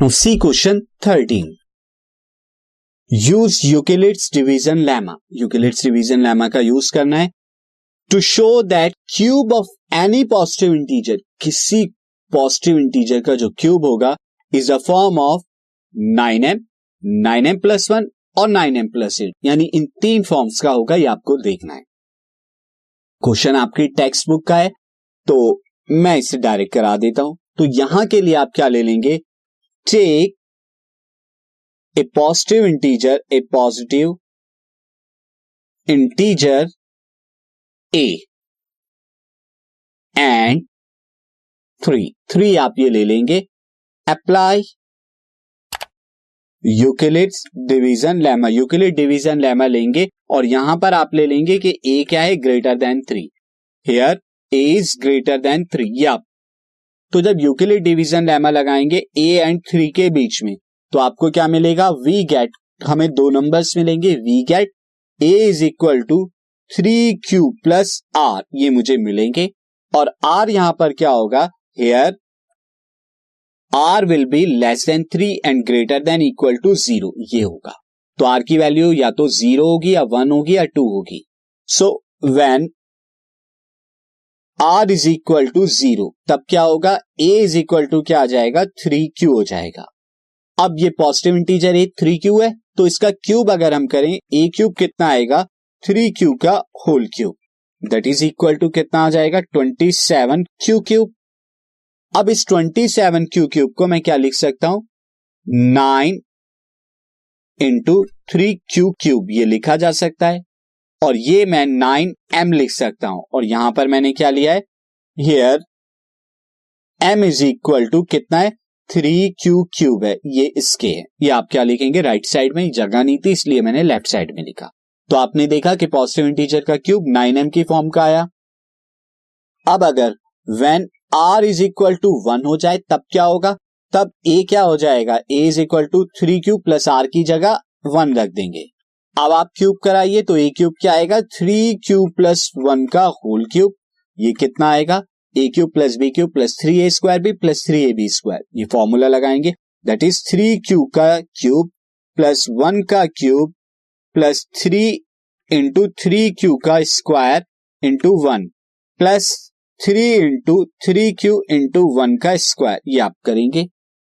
See question 13. Use Euclid's division lemma. Euclid's division lemma का use करना है। To show that cube of any positive integer किसी positive integer का जो cube होगा is a form of nine m nine m plus one और nine M plus eight यानी इन तीन फॉर्म्स का होगा, ये आपको देखना है। क्वेश्चन आपकी टेक्स्ट बुक का है तो मैं इसे डायरेक्ट करा देता हूँ। तो यहाँ के लिए आप क्या ले लेंगे? Take a positive integer, a positive integer a and three three आप ये ले लेंगे। Apply Euclid's division lemma Euclid division lemma लेंगे और यहाँ पर आप ले लेंगे कि ए क्या है? Greater than three here a is greater than three ये आप तो जब यूक्लिड डिवीज़न लेमा लगाएँगे ए एंड थ्री के बीच में तो आपको क्या मिलेगा? वी गेट हमें दो नंबर्स मिलेंगे. We get a is equal to three q plus r ये मुझे मिलेंगे. और आर यहाँ पर क्या होगा? Here r will be less than three and greater than equal to zero ये होगा. तो आर की वैल्यू या तो ज़ीरो होगी या वन होगी या टू होगी. So when r is equal to zero तब क्या होगा? ए इज़ इक्वल टू क्या आ जाएगा? थ्री क्यू हो जाएगा। अब ये positive integer a three q है तो इसका क्यूब अगर हम करें ए क्यूब कितना आएगा? थ्री क्यू का whole cube that is equal to कितना आ जाएगा? ट्वेंटी सेवन क्यू क्यूब अब इस ट्वेंटी सेवन क्यू क्यूब को मैं क्या लिख सकता हूँ? Nine into three q cube ये लिखा जा सकता है। और ये मैं नाइन एम लिख सकता हूँ। और यहाँ पर मैंने क्या लिया है? Here m is equal to कितना है? थ्री क्यू क्यूब है। ये इसके है। ये आप क्या लिखेंगे? राइट right साइड में जगह नहीं थी, इसलिए मैंने लेफ़्ट साइड में लिखा। तो आपने देखा कि पॉजिटिव इंटीजर का क्यूब नाइन एम की फॉर्म का आया। अब अगर when r is equal to one हो जाए, तब क्या होगा? तब ए क्या हो जाएगा? A is equal to three cube plus r की जगह वन रख देंगे। अब आप क्यूब कराइए तो ए क्यूब क्या आएगा? थ्री क्यूब प्लस वन का होल क्यूब ये कितना आएगा? A cube plus b cube plus three a square b plus three a b square ये फॉर्मूला लगाएँगे। दैट इज़ थ्री क्यूब का क्यूब प्लस वन का cube plus three into three q का square into one plus three into three q into one का square ये आप करेंगे।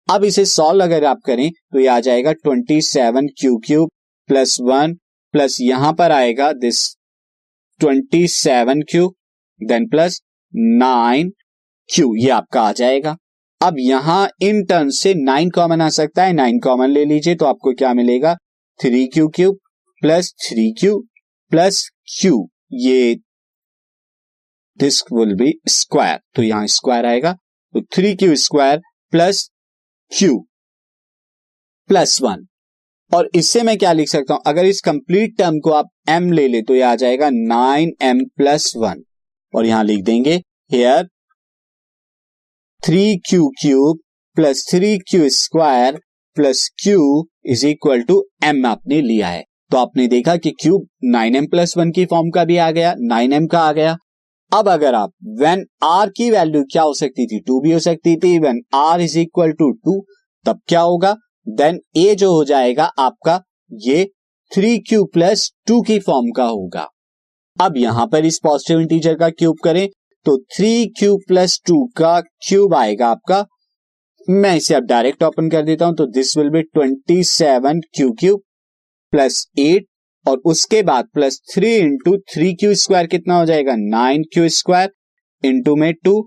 अब इसे सॉल्व अगर आप करें तो ये आ जाएगा twenty seven q cube plus one plus यहाँ पर आएगा this twenty seven q then plus nine q ये आपका आ जाएगा। अब यहाँ इन टर्म से नाइन कॉमन आ सकता है नाइन कॉमन ले लीजिए तो आपको क्या मिलेगा? Three q cube plus three q plus q ये दिस विल बी स्क्वायर तो यहाँ स्क्वायर आएगा। तो three q square plus q plus one और इससे मैं क्या लिख सकता हूँ? अगर इस कंप्लीट टर्म को आप एम ले ले तो यह आ जाएगा नाइन एम प्लस वन और यहाँ लिख देंगे here three q cube plus three q square plus q is equal to m आपने लिया है। तो आपने देखा कि cube nine m plus one की फॉर्म का भी आ गया नाइन एम का आ गया। अब अगर आप वेन आर की वैल्यू क्या हो सकती थी? टू भी हो सकती थी। When r is equal to two तब क्या होगा? देन ए जो हो जाएगा आपका, ये थ्री क्यू प्लस टू की फॉर्म का होगा। अब यहाँ पर इस पॉजिटिव इंटीजर का क्यूब करें तो थ्री क्यू प्लस टू का क्यूब आएगा आपका। मैं इसे अब डायरेक्ट ओपन कर देता हूँ तो this will be twenty seven q cube plus eight और उसके बाद plus three into three q square कितना हो जाएगा? नाइन क्यू स्क्वायर इंटू में two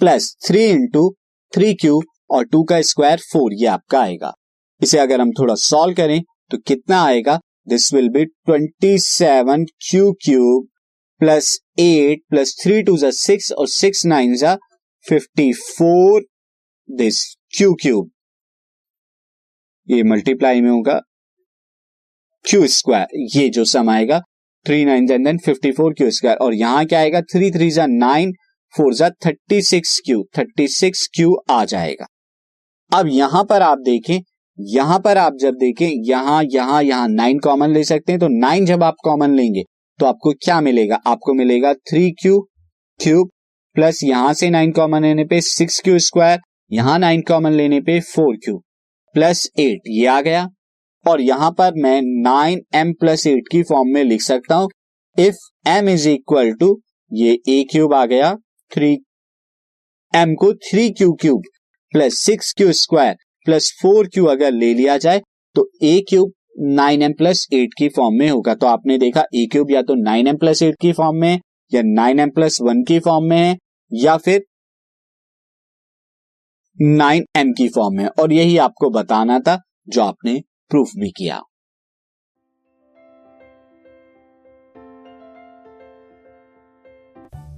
plus three into three q और टू का स्क्वायर फोर, ये आपका आएगा। इसे अगर हम थोड़ा सॉल्व करें तो कितना आएगा? This will be twenty seven q cube plus eight plus three two six और सिक्स नाइन जा fifty four this q cube ये मल्टीप्लाई में होगा। क्यू स्क्वायर ये जो सम आएगा three nine then fifty four q square और यहाँ क्या आएगा? थ्री थ्री जा नाइन फोर जा thirty six q thirty six q आ जाएगा। अब यहाँ पर आप देखें, यहाँ पर आप जब देखें, यहाँ यहाँ यहाँ नाइन कॉमन ले सकते हैं तो नाइन जब आप कॉमन लेंगे तो आपको क्या मिलेगा? आपको मिलेगा थ्री क्यू क्यूब प्लस यहाँ से नाइन कॉमन लेने पे सिक्स क्यू स्क्वायर यहाँ नाइन कॉमन लेने पे फोर क्यू प्लस एट ये आ गया। और यहाँ पर मैं नाइन एम प्लस एट की फॉर्म में लिख सकता हूँ। If m is equal to ये ए क्यूब आ गया थ्री एम को three q cube plus six q square plus four q अगर ले लिया जाए तो a cube nine m plus eight की फॉर्म में होगा। तो आपने देखा ए क्यूब या तो नाइन एम प्लस एट की फॉर्म में या नाइन एम प्लस वन की फॉर्म में है या फिर नाइन एम की फॉर्म में। और यही आपको बताना था जो आपने प्रूफ भी किया।